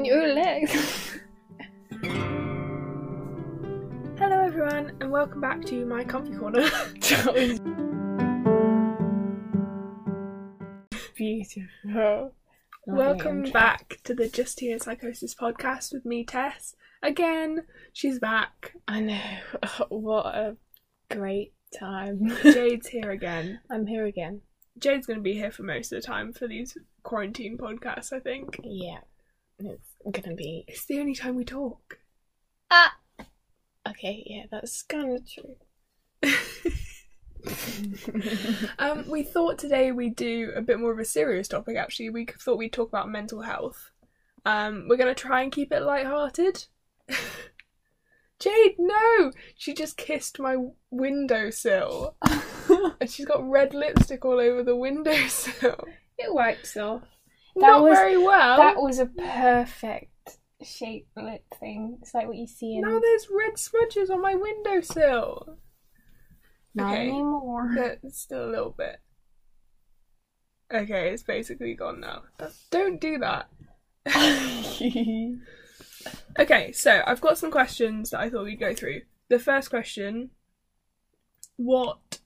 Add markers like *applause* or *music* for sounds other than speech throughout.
your legs. Hello, everyone, and welcome back to my comfy corner. *laughs* Beautiful. welcome back to the Just Tea and Psychosis podcast with me, Tess. Again, she's back. I know. *laughs* What a great time. Jade's here again. *laughs* I'm here again. Jade's going to be here for most of the time for these quarantine podcasts, I think. Yeah. It's gonna be. It's the only time we talk. Ah! Okay, yeah, that's kind of true. *laughs* um, we thought today we'd do a bit more of a serious topic. Actually, we thought we'd talk about mental health. Um, we're gonna try and keep it light-hearted. *laughs* Jade, no! She just kissed my windowsill, *laughs* and she's got red lipstick all over the windowsill. it wipes off. That Not was, very well. That was a perfect shape lip thing. It's like what you see in. Now there's red smudges on my windowsill. Not okay. anymore. But still a little bit. Okay, it's basically gone now. Don't do that. *laughs* okay, so I've got some questions that I thought we'd go through. The first question What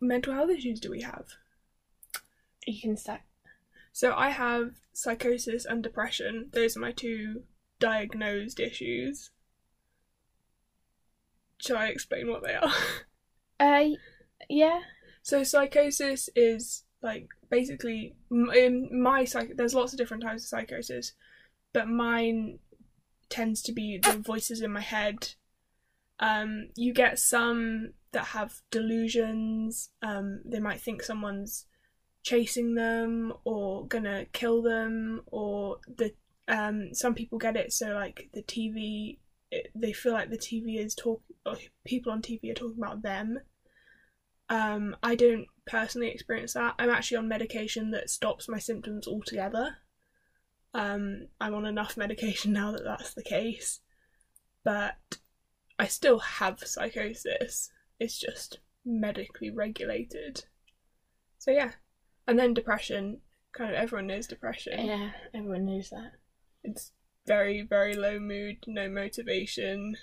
mental health issues do we have? You can start. So I have psychosis and depression. Those are my two diagnosed issues. Shall I explain what they are? *laughs* Uh, yeah. So psychosis is like basically in my psych. There's lots of different types of psychosis, but mine tends to be the voices in my head. Um, you get some that have delusions. Um, they might think someone's chasing them or gonna kill them or the um some people get it so like the TV it, they feel like the TV is talk people on TV are talking about them. Um I don't personally experience that. I'm actually on medication that stops my symptoms altogether. Um I'm on enough *laughs* medication now that that's the case but I still have psychosis. It's just medically regulated. So yeah and then depression, kind of everyone knows depression. Yeah, everyone knows that. It's very, very low mood, no motivation.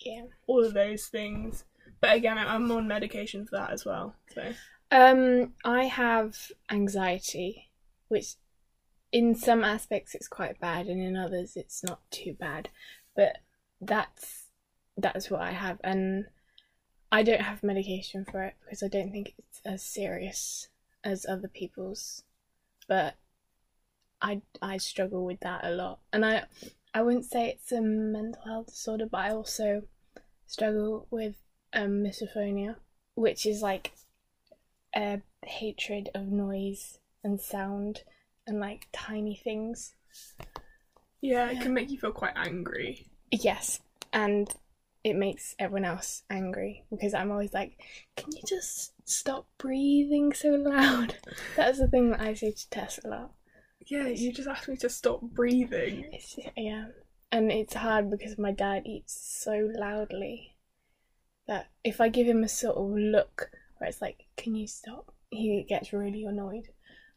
Yeah. All of those things. But again, I'm on medication for that as well. So. Um, I have anxiety, which in some aspects it's quite bad, and in others it's not too bad. But that's that's what I have, and I don't have medication for it because I don't think it's as serious as other people's, but I I struggle with that a lot, and I I wouldn't say it's a mental health disorder, but I also struggle with um, misophonia, which is like a hatred of noise and sound and like tiny things. Yeah, it can make you feel quite angry. Yes, and it makes everyone else angry because I'm always like, can you just stop breathing so loud? *laughs* That's the thing that I say to Tess a lot. Yeah, you just asked me to stop breathing. It's, yeah, and it's hard because my dad eats so loudly that if I give him a sort of look where it's like, can you stop? He gets really annoyed.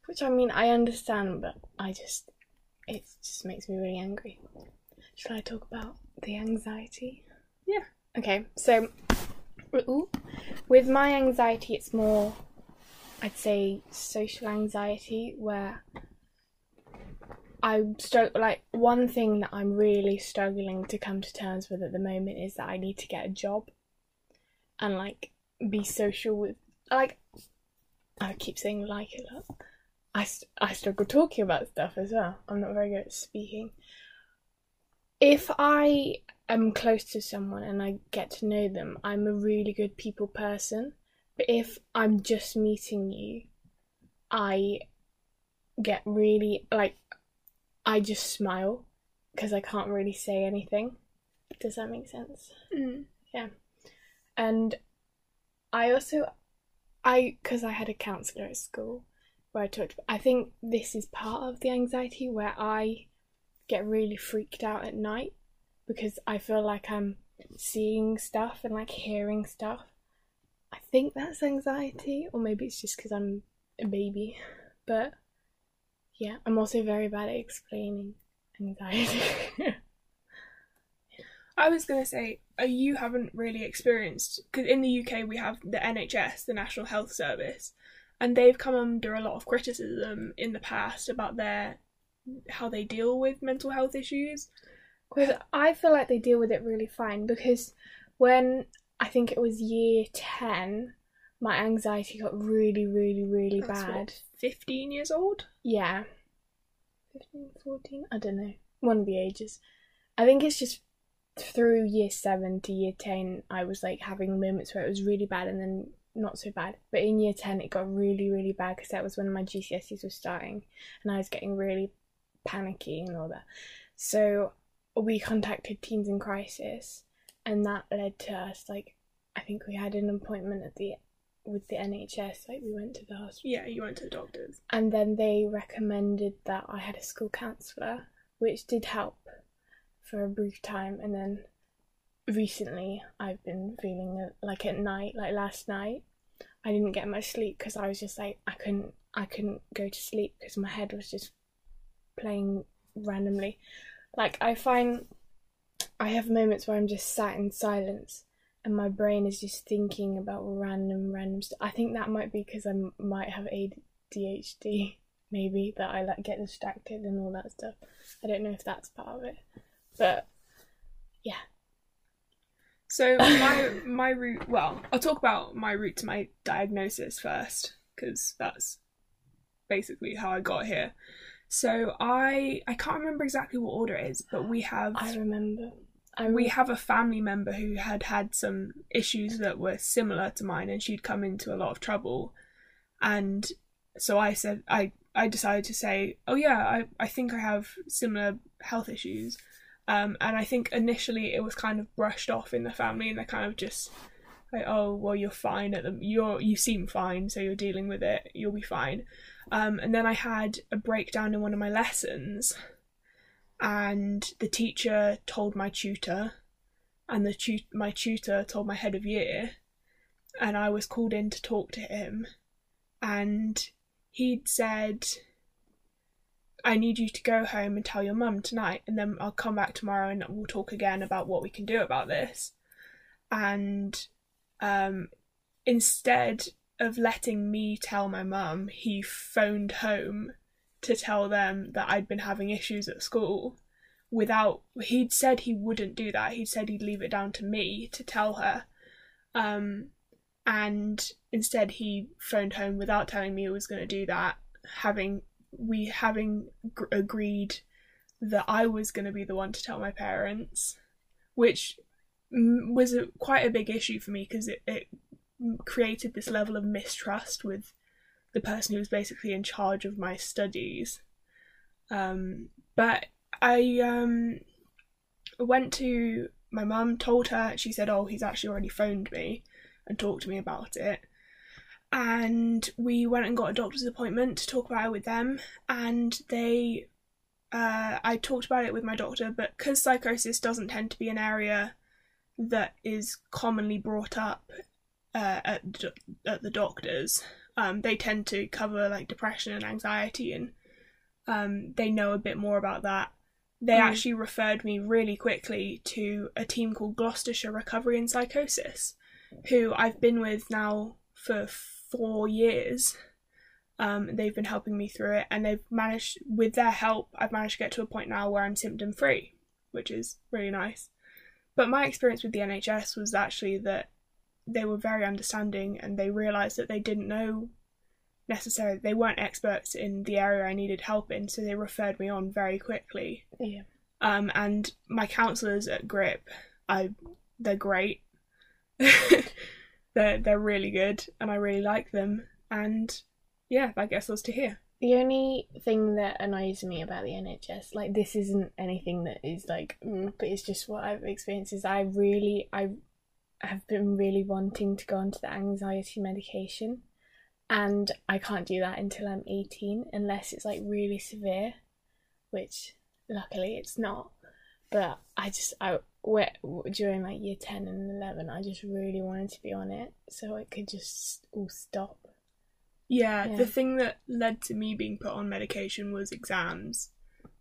Which I mean, I understand, but I just, it just makes me really angry. Shall I talk about the anxiety? Yeah. Okay, so ooh, with my anxiety, it's more, I'd say, social anxiety, where I struggle. Like one thing that I'm really struggling to come to terms with at the moment is that I need to get a job, and like be social with. Like, I keep saying like a lot. I, I struggle talking about stuff as well. I'm not very good at speaking. If I am close to someone and I get to know them, I'm a really good people person. But if I'm just meeting you, I get really like I just smile because I can't really say anything. Does that make sense? Mm. Yeah. And I also I because I had a counselor at school where I talked I think this is part of the anxiety where I get really freaked out at night because I feel like I'm seeing stuff and like hearing stuff. I think that's anxiety, or maybe it's just because I'm a baby. But yeah, I'm also very bad at explaining anxiety. *laughs* I was gonna say, uh, you haven't really experienced because in the UK we have the NHS, the National Health Service, and they've come under a lot of criticism in the past about their how they deal with mental health issues. Because I feel like they deal with it really fine because when I think it was year 10, my anxiety got really, really, really That's what, bad. Fifteen years old. Yeah. 15, 14? I don't know. One of the ages. I think it's just through year 7 to year 10, I was like having moments where it was really bad and then not so bad. But in year 10, it got really, really bad because that was when my GCSEs were starting and I was getting really panicky and all that. So we contacted Teens in Crisis and that led to us like I think we had an appointment at the with the NHS like we went to the hospital Yeah, you went to the doctors. and then they recommended that I had a school counsellor, which did help for a brief time. And then recently, I've been feeling uh, like at night, like last night, I didn't get much sleep because I was just like I couldn't, I couldn't go to sleep because my head was just playing randomly. Like I find I have moments where I'm just sat in silence and my brain is just thinking about random, random stuff. I think that might be because I m- might have ADHD, *laughs* maybe that I like get distracted and all that stuff. I don't know if that's part of it, but yeah. So *laughs* my my route. Well, I'll talk about my route to my diagnosis first because that's basically how I got here. So I I can't remember exactly what order it is, but we have I remember. I we have a family member who had had some issues that were similar to mine and she'd come into a lot of trouble and so i said i i decided to say oh yeah i, I think i have similar health issues um, and i think initially it was kind of brushed off in the family and they're kind of just like oh well you're fine at the you're you seem fine so you're dealing with it you'll be fine. Um, and then i had a breakdown in one of my lessons and the teacher told my tutor and the tu- my tutor told my head of year and I was called in to talk to him. And he'd said I need you to go home and tell your mum tonight and then I'll come back tomorrow and we'll talk again about what we can do about this. And um instead of letting me tell my mum he phoned home to tell them that I'd been having issues at school without he'd said he wouldn't do that. He'd said he'd leave it down to me to tell her. Um and instead he phoned home without telling me he was going to do that having we having gr- agreed that I was going to be the one to tell my parents which was a, quite a big issue for me because it, it created this level of mistrust with the person who was basically in charge of my studies. Um, but I um, went to my mum, told her, she said, Oh, he's actually already phoned me and talked to me about it. And we went and got a doctor's appointment to talk about it with them. And they, uh, I talked about it with my doctor, but because psychosis doesn't tend to be an area that is commonly brought up uh, at, do- at the doctors, um, they tend to cover like depression and anxiety, and um, they know a bit more about that. They Mm. actually referred me really quickly to a team called Gloucestershire Recovery and Psychosis, who I've been with now for four years. Um, they've been helping me through it, and they've managed, with their help, I've managed to get to a point now where I'm symptom free, which is really nice. But my experience with the NHS was actually that they were very understanding and they realised that they didn't know necessarily, they weren't experts in the area I needed help in, so they referred me on very quickly. yeah. Um, and my counsellors at Grip, I they're great. *laughs* they're they're really good, and I really like them. And yeah, that gets us to here. The only thing that annoys me about the NHS, like this isn't anything that is like, mm, but it's just what I've experienced. Is I really, I have been really wanting to go onto the anxiety medication, and I can't do that until I'm 18 unless it's like really severe, which luckily it's not. But I just, I where, during like year 10 and 11, I just really wanted to be on it so it could just all stop. Yeah, Yeah. the thing that led to me being put on medication was exams.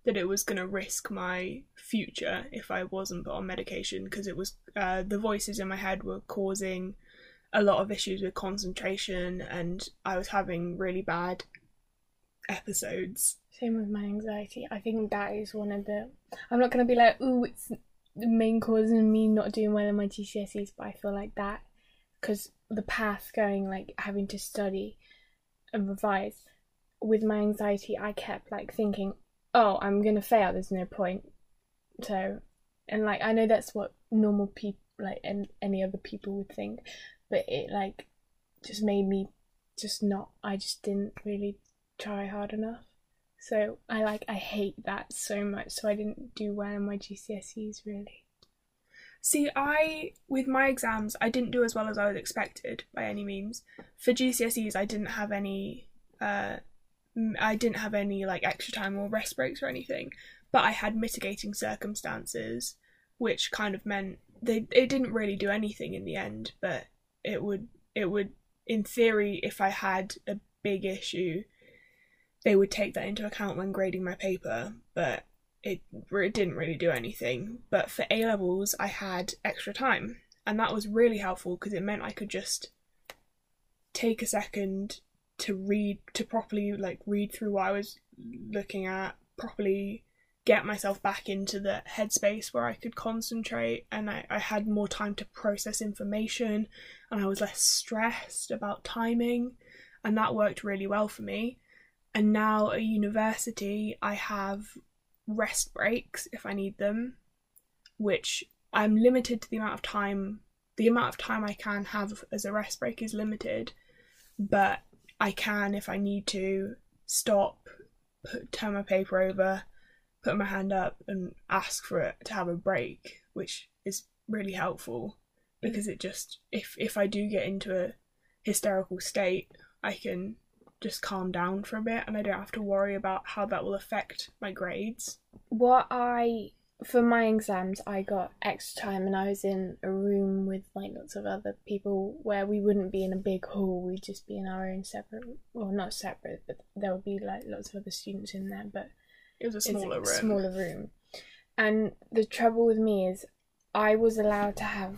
that it was going to risk my future if I wasn't put on medication because it was uh, the voices in my head were causing a lot of issues with concentration and I was having really bad episodes. Same with my anxiety. I think that is one of the. I'm not going to be like, ooh, it's the main cause of me not doing well in my GCSEs, but I feel like that because the path going, like having to study and revise with my anxiety, I kept like thinking, oh, I'm to fail, there's no point. So, and like, I know that's what normal people, like, and any other people would think, but it like just made me just not, I just didn't really try hard enough. So I like I hate that so much. So I didn't do well in my GCSEs really. See, I with my exams, I didn't do as well as I was expected by any means. For GCSEs, I didn't have any. Uh, I didn't have any like extra time or rest breaks or anything, but I had mitigating circumstances, which kind of meant they it didn't really do anything in the end, but it would it would in theory if I had a big issue they would take that into account when grading my paper, but it, it didn't really do anything. But for A levels, I had extra time, and that was really helpful because it meant I could just take a second to read, to properly like read through what I was looking at, properly get myself back into the headspace where I could concentrate and I, I had more time to process information and I was less stressed about timing and that worked really well for me and now at university I have rest breaks if I need them, which I'm limited to the amount of time the amount of time I can have as a rest break is limited, but I can if I need to stop, put, turn my paper over, put my hand up and ask for it to have a break, which is really helpful because it just if if I do get into a hysterical state, I can just calm down for a bit and I don't have to worry about how that will affect my grades. What I for my exams I got extra time and I was in a room with like lots of other people where we wouldn't be in a big hall, we'd just be in our own separate well not separate, but there would be like lots of other students in there, but it was a smaller a room. Smaller room. And the trouble with me is I was allowed to have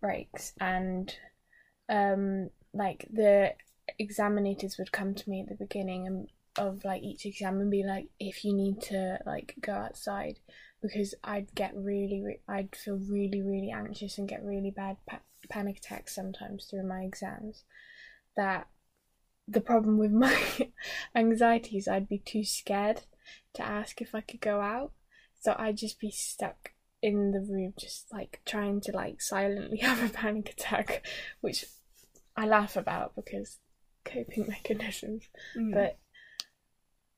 breaks and um like the examinators would come to me at the beginning and of like each exam and be like if you need to like go outside because I'd get really re- I'd feel really really anxious and get really bad pa- panic attacks sometimes through my exams that the problem with my *laughs* anxieties I'd be too scared to ask if I could go out. So I'd just be stuck in the room just like trying to like silently *laughs* have a panic attack which I laugh about because coping *laughs* mechanisms. Mm. But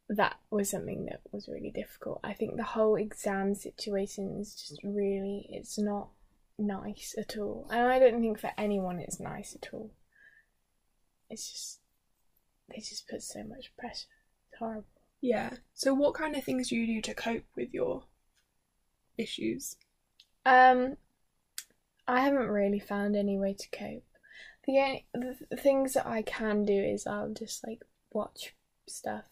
that was something that was really difficult. I think the whole exam situation is just really it's not nice at all. And I don't think for anyone it's nice at all. It's just they just put so much pressure. It's horrible. Yeah. So what kind of things do you do to cope with your issues? Um I haven't really found any way to cope. The only the things that I can do is I'll just like watch stuff,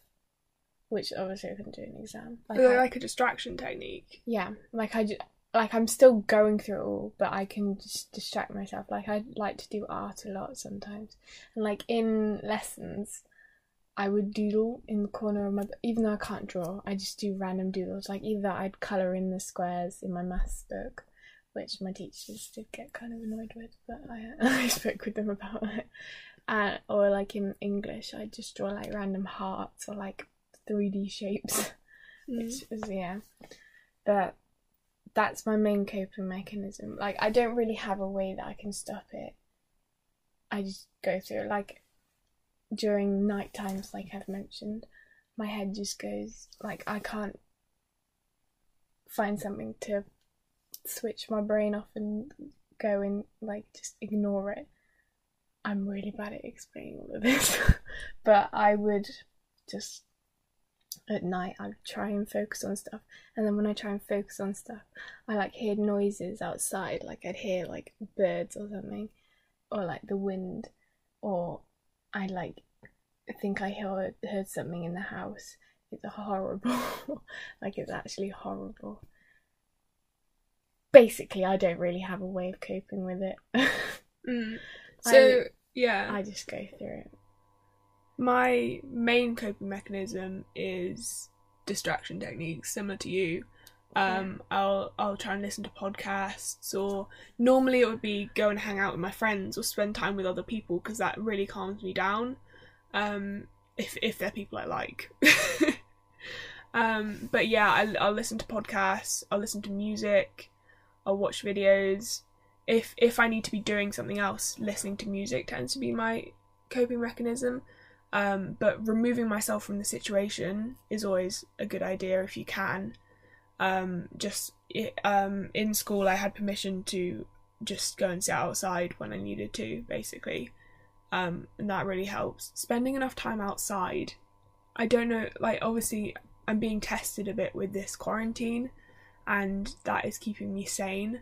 which obviously I couldn't do an exam. Like, I- like a distraction technique. yeah, like I ju- like I'm still going through it all, but I can just distract myself. Like I like to do art a lot sometimes, and like in lessons, I would doodle in the corner of my. Even though I can't draw, I just do random doodles. Like either I'd color in the squares in my maths book, which my teachers did get kind of annoyed with, but I *laughs* I spoke with them about it. Uh, or like in English, I just draw like random hearts or like three D shapes *laughs* Mm. which is yeah but that's my main coping mechanism like i don't really have a way that i can stop it i just go through it like during night times like i've mentioned my head just goes like i can't find something to switch my brain off and go and like just ignore it i'm really bad at explaining all of this *laughs* but i would just at night I would try and focus on stuff and then when I try and focus on stuff I like hear noises outside like I'd hear like birds or something or like the wind or I like think I heard heard something in the house it's horrible. *laughs* like it's actually horrible. Basically, I don't really have a way of coping with it. *laughs* Mm. So I- yeah, I just go through it. my main coping mechanism is distraction techniques, similar to you. Um, I'll I'll try and listen to podcasts, or normally it would be go and hang out with my friends or spend time with other people because that really calms me down. Um, if if they're people I like. *laughs* um, but yeah, I, I'll listen to podcasts. I'll listen to music. I'll watch videos. If if I need to be doing something else, listening to music tends to be my coping mechanism. Um, but removing myself from the situation is always a good idea if you can. Um, just um, in school, I had permission to just go and sit outside when I needed to, basically, um, and that really helps. Spending enough time outside, I don't know, like obviously I'm being tested a bit with this quarantine, and that is keeping me sane.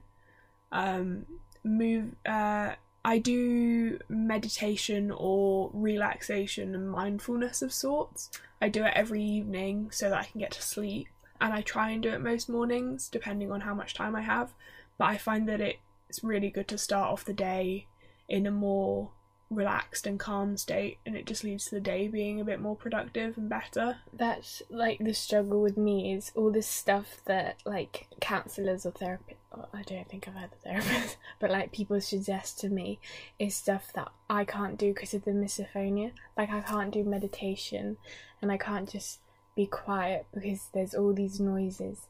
Um, move. Uh, I do meditation or relaxation and mindfulness of sorts. I do it every evening so that I can get to sleep, and I try and do it most mornings, depending on how much time I have. But I find that it's really good to start off the day in a more relaxed and calm state, and it just leads to the day being a bit more productive and better. That's like the struggle with me is all this stuff that like counselors or therapists. I don't think I've had a therapist, *laughs* but like people suggest to me is stuff that I can't do because of the misophonia. Like I can't do meditation, and I can't just be quiet because there's all these noises,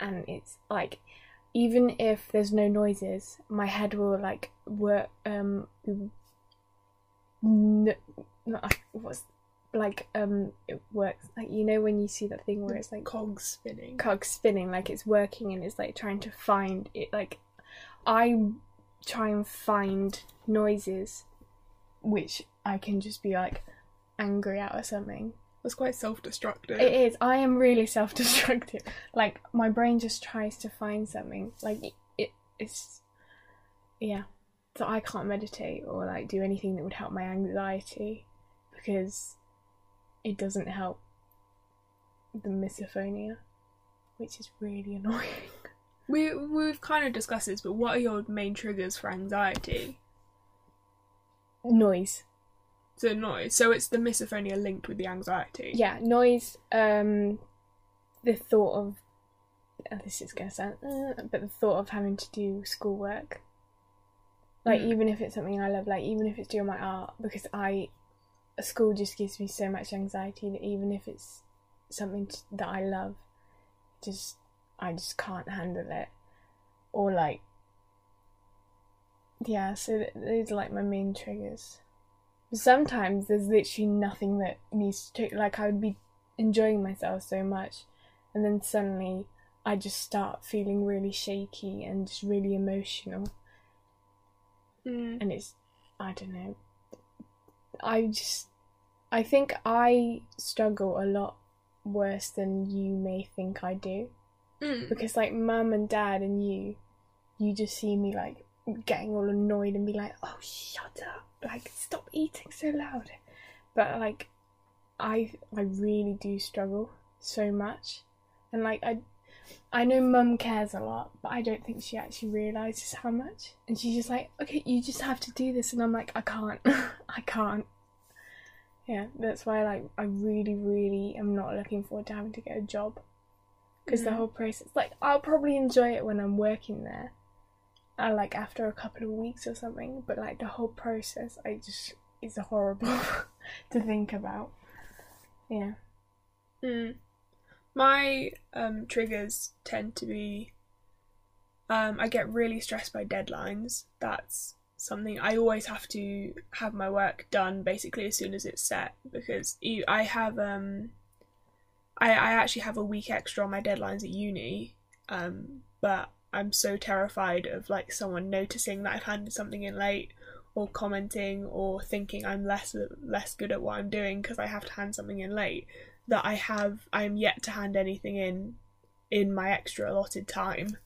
and it's like even if there's no noises, my head will like work um n- not, what's like um it works like you know when you see that thing where it's like Cogs spinning. cog spinning like it's working and it's like trying to find it like I try and find noises which I can just be like angry at or something. That's quite self-destructive. it is. I am really self-destructive. *laughs* Like my brain just tries to find something. Like it, it it's yeah so I can't meditate or like do anything that would help my anxiety because it doesn't help the misophonia which is really *laughs* annoying We we've kind of discussed this, but what are your main triggers for anxiety? noise So noise. So it's the misophonia linked with the anxiety. yeah noise um the thought of uh, this is gonna sound uh, but the thought of having to do schoolwork like Mm. even if it's something i love like even if it's doing my art because i school just gives me so much anxiety that even if it's something t- that i love just i just can't handle it. Or like yeah so th- those are like my main triggers. Sometimes there's literally nothing that needs to like i would be enjoying myself so much and then suddenly i just start feeling really shaky and just really emotional Mm. and it's i don't know. I just i think i struggle a lot worse than you may think i do. Mm. because like mum and dad and you you just see me like getting all annoyed and be like oh shut up. Like stop eating so loud. But like i i really do struggle so much. And like i i know mum cares a lot but i don't think she actually realizes how much. And she's just like okay you just have to do this. And i'm like i can't. *laughs* I can't. Yeah that's why like i really really am not looking forward to having to get a job. Because the Mhm. whole process like i'll probably enjoy it when i'm working there uh, like after a couple of weeks or something. But like the whole process i just is horrible *laughs* to think about. Yeah. Mm. My um, triggers tend to be um, I get really stressed by deadlines. That's something I always have to have my work done basically as soon as it's set because I have um, I, I actually have a week extra on my deadlines at uni, um, but I'm so terrified of like someone noticing that I've handed something in late or commenting or thinking I'm less less good at what I'm doing because I have to hand something in late that I have I am yet to hand anything in in my extra allotted time.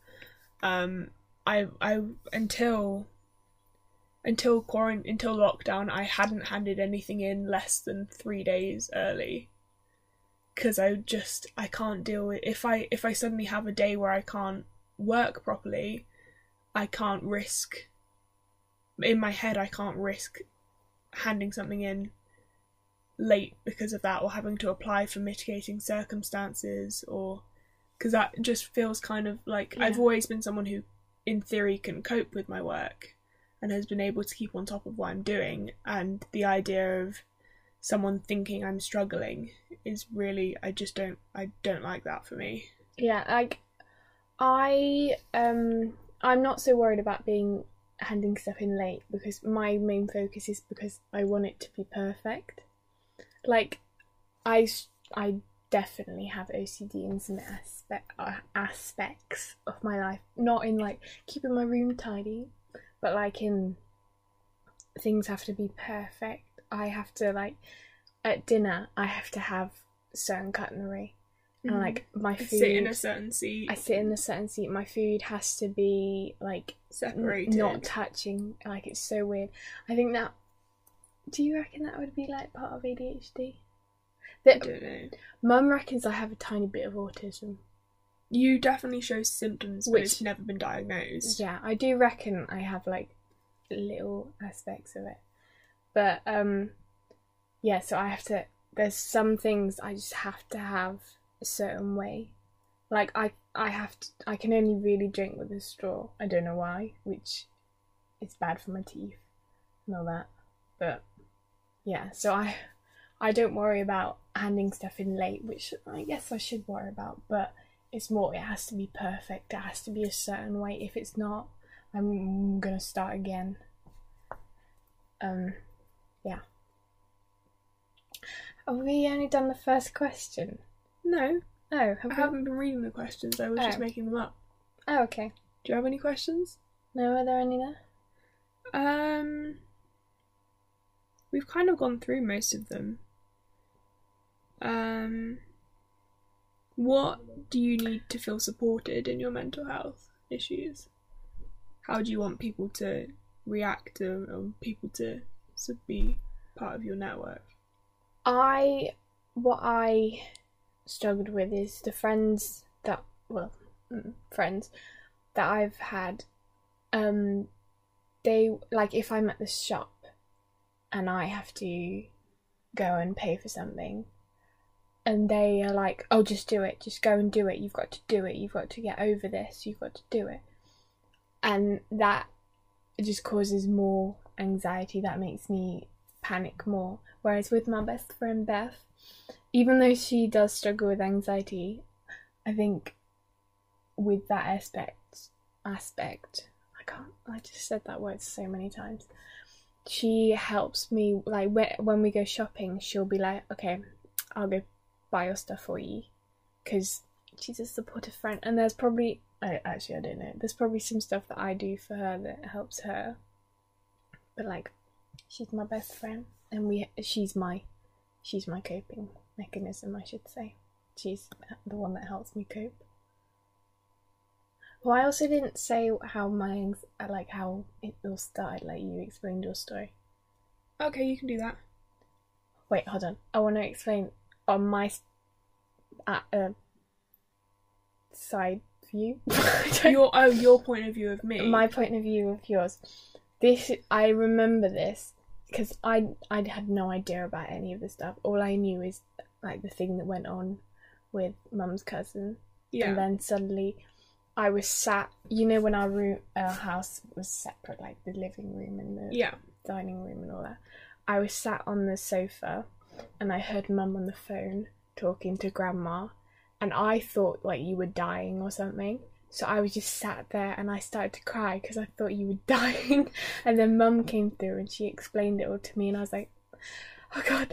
Um, I I until until quarant until lockdown I hadn't handed anything in less than three days early. because I just I can't deal with if I if I suddenly have a day where I can't work properly, I can't risk in my head I can't risk handing something in late because of that or having to apply for mitigating circumstances or because that just feels kind of like I've always been someone who in theory can cope with my work and has been able to keep on top of what I'm doing and the idea of someone thinking I'm struggling is really I just don't I don't like that for me. Yeah, like I um I'm not so worried about being handing stuff in late because my main focus is because I want it to be perfect. Like I I definitely have OCD in some aspect uh, aspects of my life, not in like keeping my room tidy, but like in things have to be perfect. I have to like at dinner I have to have certain cutlery and like my food Mm. sit in a certain seat, I sit in a certain seat. My food has to be like separated. not touching. Like it's so weird. I think that. Do you reckon that would be like part of ADHD? I don't know. Mum reckons I have a tiny bit of autism. You definitely show symptoms, but Which- it's never been diagnosed. Yeah, I do reckon I have like little aspects of it, but um, yeah. So I have to. There's some things I just have to have a certain way. Like I, I have to. I can only really drink with a straw. I don't know why, which is bad for my teeth and all that. But yeah, so I, I don't worry about handing stuff in late, which I guess I should worry about. But it's more. It has to be perfect. It has to be a certain way. If it's not, I'm gonna start again. Um, yeah. Have we only done the first question? No, Oh, have I we? haven't been reading the questions. I was just Oh. making them up. Oh, okay. Do you have any questions? No, are there any there? Um, we've kind of gone through most of them. Um, what do you need to feel supported in your mental health issues? How do you want people to react to, or people to, to be part of your network? I what I struggled with is the friends that well mm, friends that I've had um they like if I'm at the shop and I have to go and pay for something. And they are like oh just do it. Just go and do it. You've got to do it. You've got to get over this. You've got to do it. And that just causes more anxiety. That makes me panic more. Whereas with my best friend Beth even though she does struggle with anxiety I think with that aspect aspect I can't I just said that word so many times she helps me like whe- when we go shopping she'll be like okay I'll go buy your stuff for you. Because she's a supportive friend and there's probably I, actually I don't know there's probably some stuff that I do for her that helps her. But like she's my best friend and we she's my she's my coping mechanism I should say. She's the one that helps me cope well I also didn't say how my like how it all started like you explained your story Okay, you can do that. Wait, hold on. I want to explain on my uh, uh, side view. *laughs* *laughs* Your oh, your point of view of me. my point of view of yours. This I remember this because I I had no idea about any of this stuff. All I knew is like the thing that went on with mum's cousin, yeah. and then suddenly I was sat. You know when our room, our house was separate, like the living room and the yeah. dining room and all that. I was sat on the sofa and I heard mum on the phone talking to grandma and I thought like you were dying or something. So I was just sat there and I started to cry because I thought you were *laughs* dying. And then mum came through and she explained it all to me and I was like, oh god.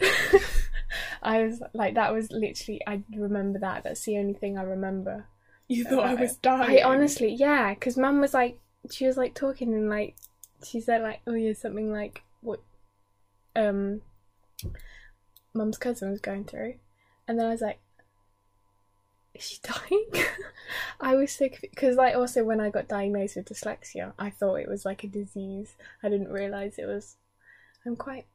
*laughs* I was like, that was literally, I remember that. That's the only thing I remember. You thought I was dying. I honestly, yeah, because mum was like, she was like talking and like, she said like, oh yeah, something like what, um, mum's cousin was going through, and then I was like, is she *laughs* dying? I was so because like also when I got diagnosed with dyslexia, I thought it was like a disease. I didn't realize it was. I'm quite.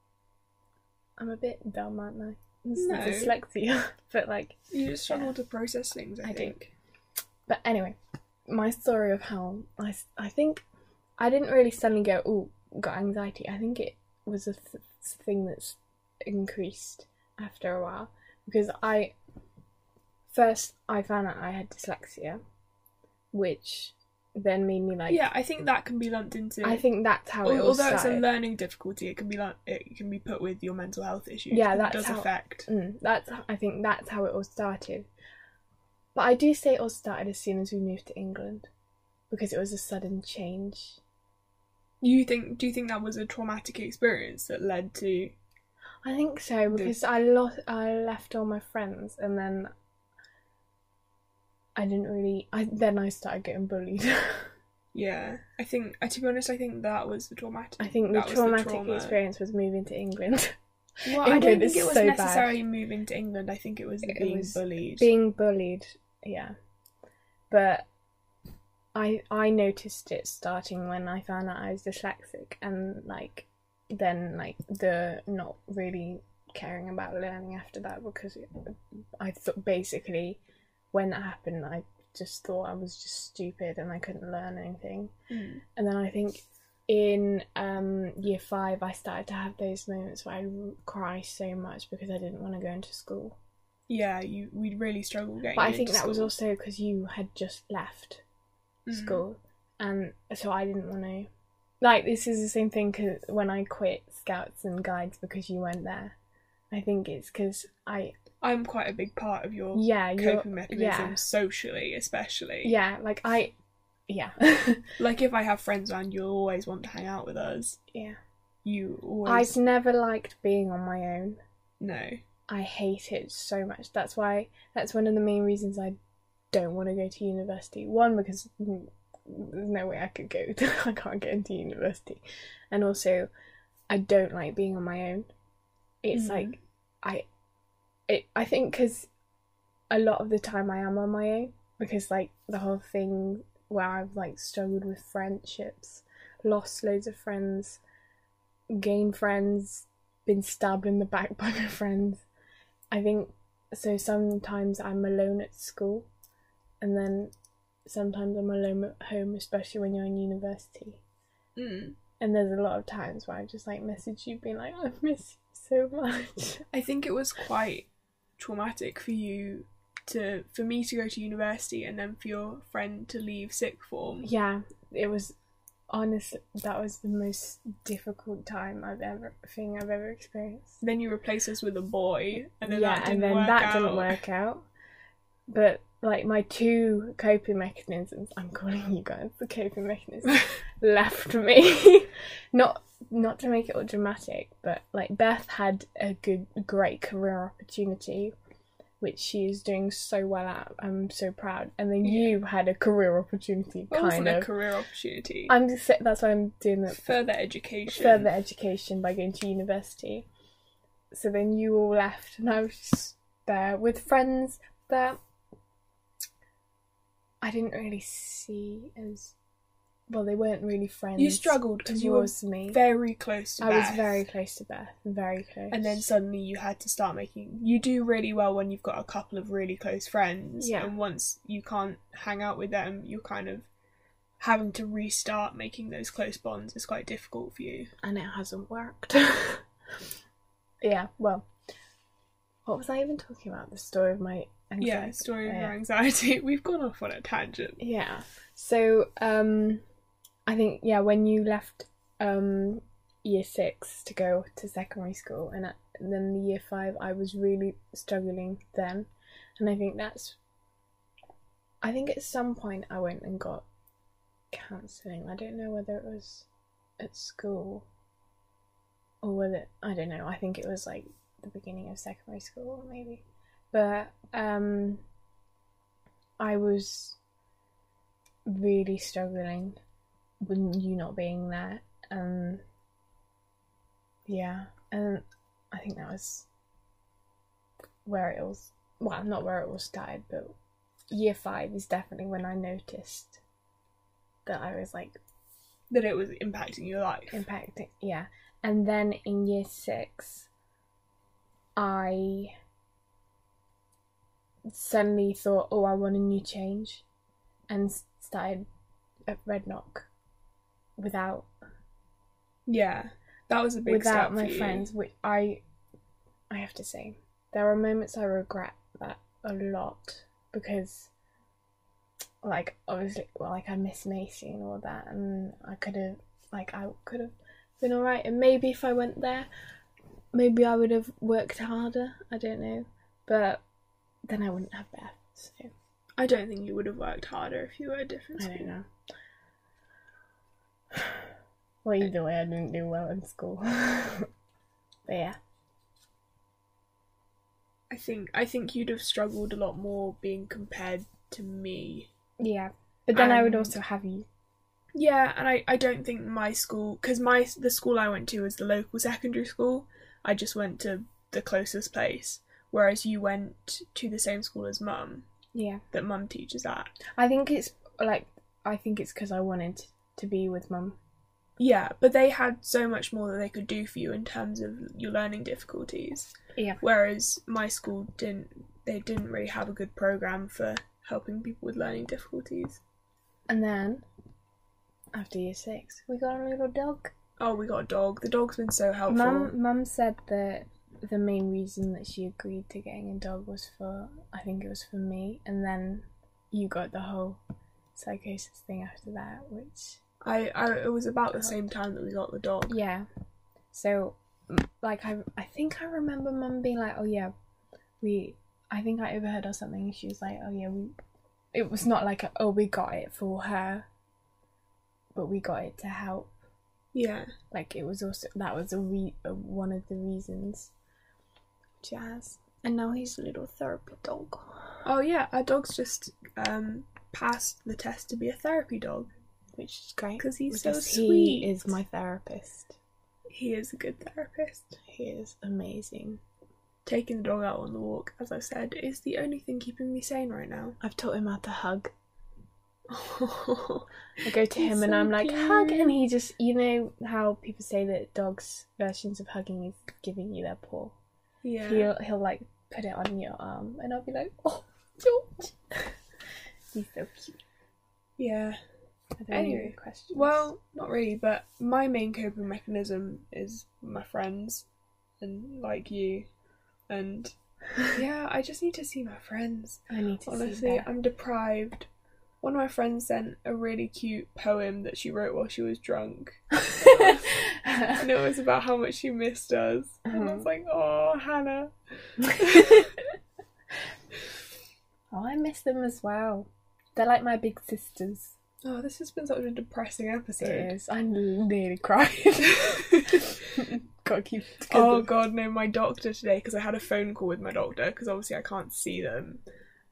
I'm a bit dumb, aren't I? It's No. dyslexia, *laughs* but like You just struggle Yeah. to process things. I, I do. But anyway, my story of how I, I think I didn't really suddenly go, oh, got anxiety. I think it was a th- thing that's increased after a while because I first I found out I had dyslexia, which then made me like yeah, I think that can be lumped into. I think that's how it Al- although it's a learning difficulty, it can be like it can be put with your mental health issues. Yeah, that's does how- affect. Mm, that's I think that's how it all started. But I do say it all started as soon as we moved to England because it was a sudden change. You think? Do you think that was a traumatic experience that led to? I think so because I lost I left all my friends and then I didn't really I then I started getting bullied. *laughs* Yeah, I think. uh, To be honest, I think that was the traumatic. I think the traumatic trauma. experience was moving to England. Well, *laughs* I don't think it was so bad. necessarily moving to England. I think it was It being was bullied. Being bullied, yeah. But I I noticed it starting when I found out I was dyslexic and like then like the not really caring about learning after that because it, I thought basically when that happened I just thought I was just stupid and I couldn't learn anything. Mm. And then I think in um, year five, I started to have those moments where I cry so much because I didn't want to go into school. Yeah, you we'd really struggle getting. But I think that was also because you had just left Mm. school, and so I didn't want to. Like this is the same thing 'cause when I quit Scouts and Guides because you weren't there. I think it's because I I'm quite a big part of your yeah coping mechanism, yeah socially, especially. yeah like I yeah *laughs* Like if I have friends around, you'll always want to hang out with us. yeah You always I've never liked being on my own. no. I hate it so much. That's why that's one of the main reasons I don't want to go to university. One because there's no way I could go. *laughs* I can't get into university, and also I don't like being on my own. It's Mhm. like I, it I think because a lot of the time I am on my own because like the whole thing where I've like struggled with friendships, lost loads of friends, gained friends, been stabbed in the back *laughs* by my friends. I think so. Sometimes I'm alone at school, and then sometimes I'm alone at home, especially when you're in university. Mm. And there's a lot of times where I just like message you, being like, "I miss you so much." *laughs* I think it was quite traumatic for you to for me to go to university and then for your friend to leave sixth form. yeah, it was honestly that was the most difficult time I've ever thing I've ever experienced. Then you replace us with a boy, and then yeah, that didn't and then work that out. didn't work out. But like my two coping mechanisms, I'm calling you guys the coping mechanisms, *laughs* left me. *laughs* not not to make it all dramatic, but like Beth had a good, great career opportunity, which she is doing so well at. I'm so proud. And then Yeah. you had a career opportunity, It wasn't kind a of. career opportunity. I'm just that's why I'm doing the Further education. further education by going to university. So then you all left, and I was just there with friends that I didn't really see as well. They weren't really friends. You struggled because you were me. very close to Beth. I was very close to Beth, very close. and then suddenly you had to start making you do really well when you've got a couple of really close friends Yeah. and once you can't hang out with them you're kind of having to restart making those close bonds is quite difficult for you and it hasn't worked. *laughs* yeah. Well, what was I even talking about? The story of my anxiety. yeah story of your anxiety *laughs* we've gone off on a tangent Yeah. So, um, I think yeah, when you left um year six to go to secondary school, and, at, and then the year five, I was really struggling then, and I think that's. I think at some point I went and got counselling. I don't know whether it was at school or whether I don't know. I think it was like the beginning of secondary school, maybe. But um, I was really struggling with you not being there. Um, yeah, and I think that was where it was. Well, not where it all started, but year five is definitely when I noticed that I was like that it was impacting your life impacting. Yeah, and then in year six, I suddenly thought, oh, I want a new change, and started at Red Knock without Yeah, that was a big without my friends, which I I have to say there are moments I regret that a lot because like obviously well like I miss Macy and all that and I could have like I could have been alright and maybe if I went there maybe I would have worked harder I don't know but then I wouldn't have Beth so. I don't think you would have worked harder if you were a different I don't know well either way I didn't do well in school *laughs* but yeah I think I think you'd have struggled a lot more being compared to me. Yeah, but then I would also have you. Yeah, and I, I don't think my school because my the school I went to was the local secondary school. I just went to the closest place, whereas you went to the same school as mum Yeah, that mum teaches at. I think it's like I think it's because I wanted to be with mum. Yeah, but they had so much more that they could do for you in terms of your learning difficulties. Yeah. Whereas my school didn't they didn't really have a good program for helping people with learning difficulties. And then after year six, we got a little dog. Oh, we got a dog. The dog's been so helpful. Mum, mum said that the main reason that she agreed to getting a dog was for I think it was for me, and then you got the whole psychosis thing after that, which I, I it was about the same time that we got the dog. Yeah. So, like, I I think I remember mum being like, "Oh yeah, we." I think I overheard or something. and She was like, "Oh yeah, we." It was not like, a, "Oh, we got it for her," but we got it to help. Yeah. Like it was also that was a re- uh, one of the reasons. Jazz, and now he's a little therapy dog. Oh yeah, our dog's just um passed the test to be a therapy dog which is great because he's so sweet. He is my therapist. He is a good therapist. He is amazing. Taking the dog out on the walk, as I said, is the only thing keeping me sane right now. I've taught him how to hug. *laughs* I go to him and I'm like, hug, and he just, you know how people say that dogs' versions of hugging is giving you their paw. yeah. He'll he'll like put it on your arm, and I'll be like, oh, George. *laughs* He's so cute. Yeah. I don't Anyway, your questions. Well, not really, but my main coping mechanism is my friends and like you. And *laughs* yeah, I just need to see my friends. I need to see Honestly. I'm deprived. One of my friends sent a really cute poem that she wrote while she was drunk. *laughs* And it was about how much she missed us. And I was Mhm. like, oh, Hannah. *laughs* oh, I miss them as well. They're like my big sisters. Oh, this has been such a depressing episode. is. I nearly cried. *laughs* Gotta keep together. oh, God, no, my doctor today, because I had a phone call with my doctor, because obviously I can't see them.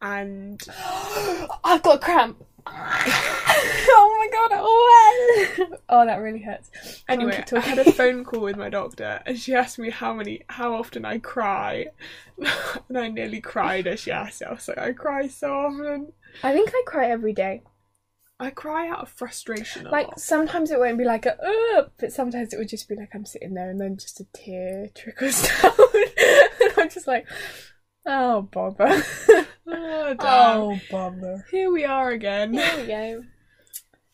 And *gasps* I've got a cramp. *laughs* oh my god, oh, oh that really hurts. Anyway, I had a *laughs* phone call with my doctor, and she asked me how many, how often I cry, and I nearly cried as she asked it. I was like, I cry so often. I think I cry every day. I cry out of frustration a Like lot. sometimes it won't be like a, uh, but sometimes it would just be like I'm sitting there and then just a tear trickles *laughs* down, and I'm just like, oh bother, *laughs* Oh, *laughs* oh bother. Here we are again. There we go.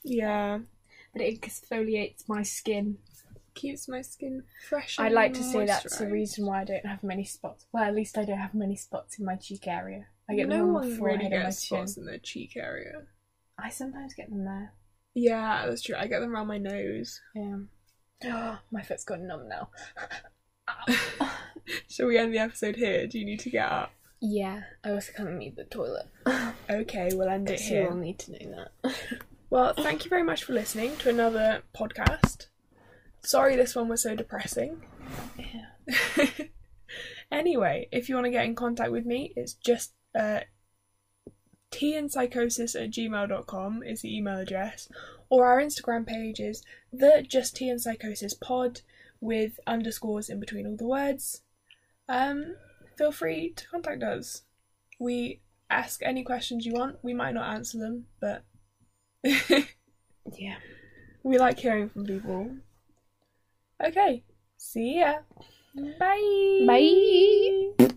Yeah, But it exfoliates my skin. keeps my skin fresh. I'd like to say that's the reason why I don't have many spots. Well, at least I don't have many spots in my cheek area. I get no one really gets spots in their cheek area. I sometimes get them there. Yeah, that's true. I get them around my nose. Yeah. Oh, *gasps* my foot's gone numb now. *laughs* Shall we end the episode here? Do you need to get up? Yeah, I also can't meet the toilet. *laughs* Okay, we'll end it Because you will need to know that. *laughs* Well, thank you very much for listening to another podcast. Sorry this one was so depressing. yeah. anyway, if you want to get in contact with me, it's just uh, teaandpsychosis at gmail.com is the email address. Or our Instagram page is the just tea and psychosis pod with underscores in between all the words. Um, feel free to contact us. We ask any questions you want. We might not answer them, but Yeah. *laughs* we like hearing from people. Okay, see ya. Bye. Bye.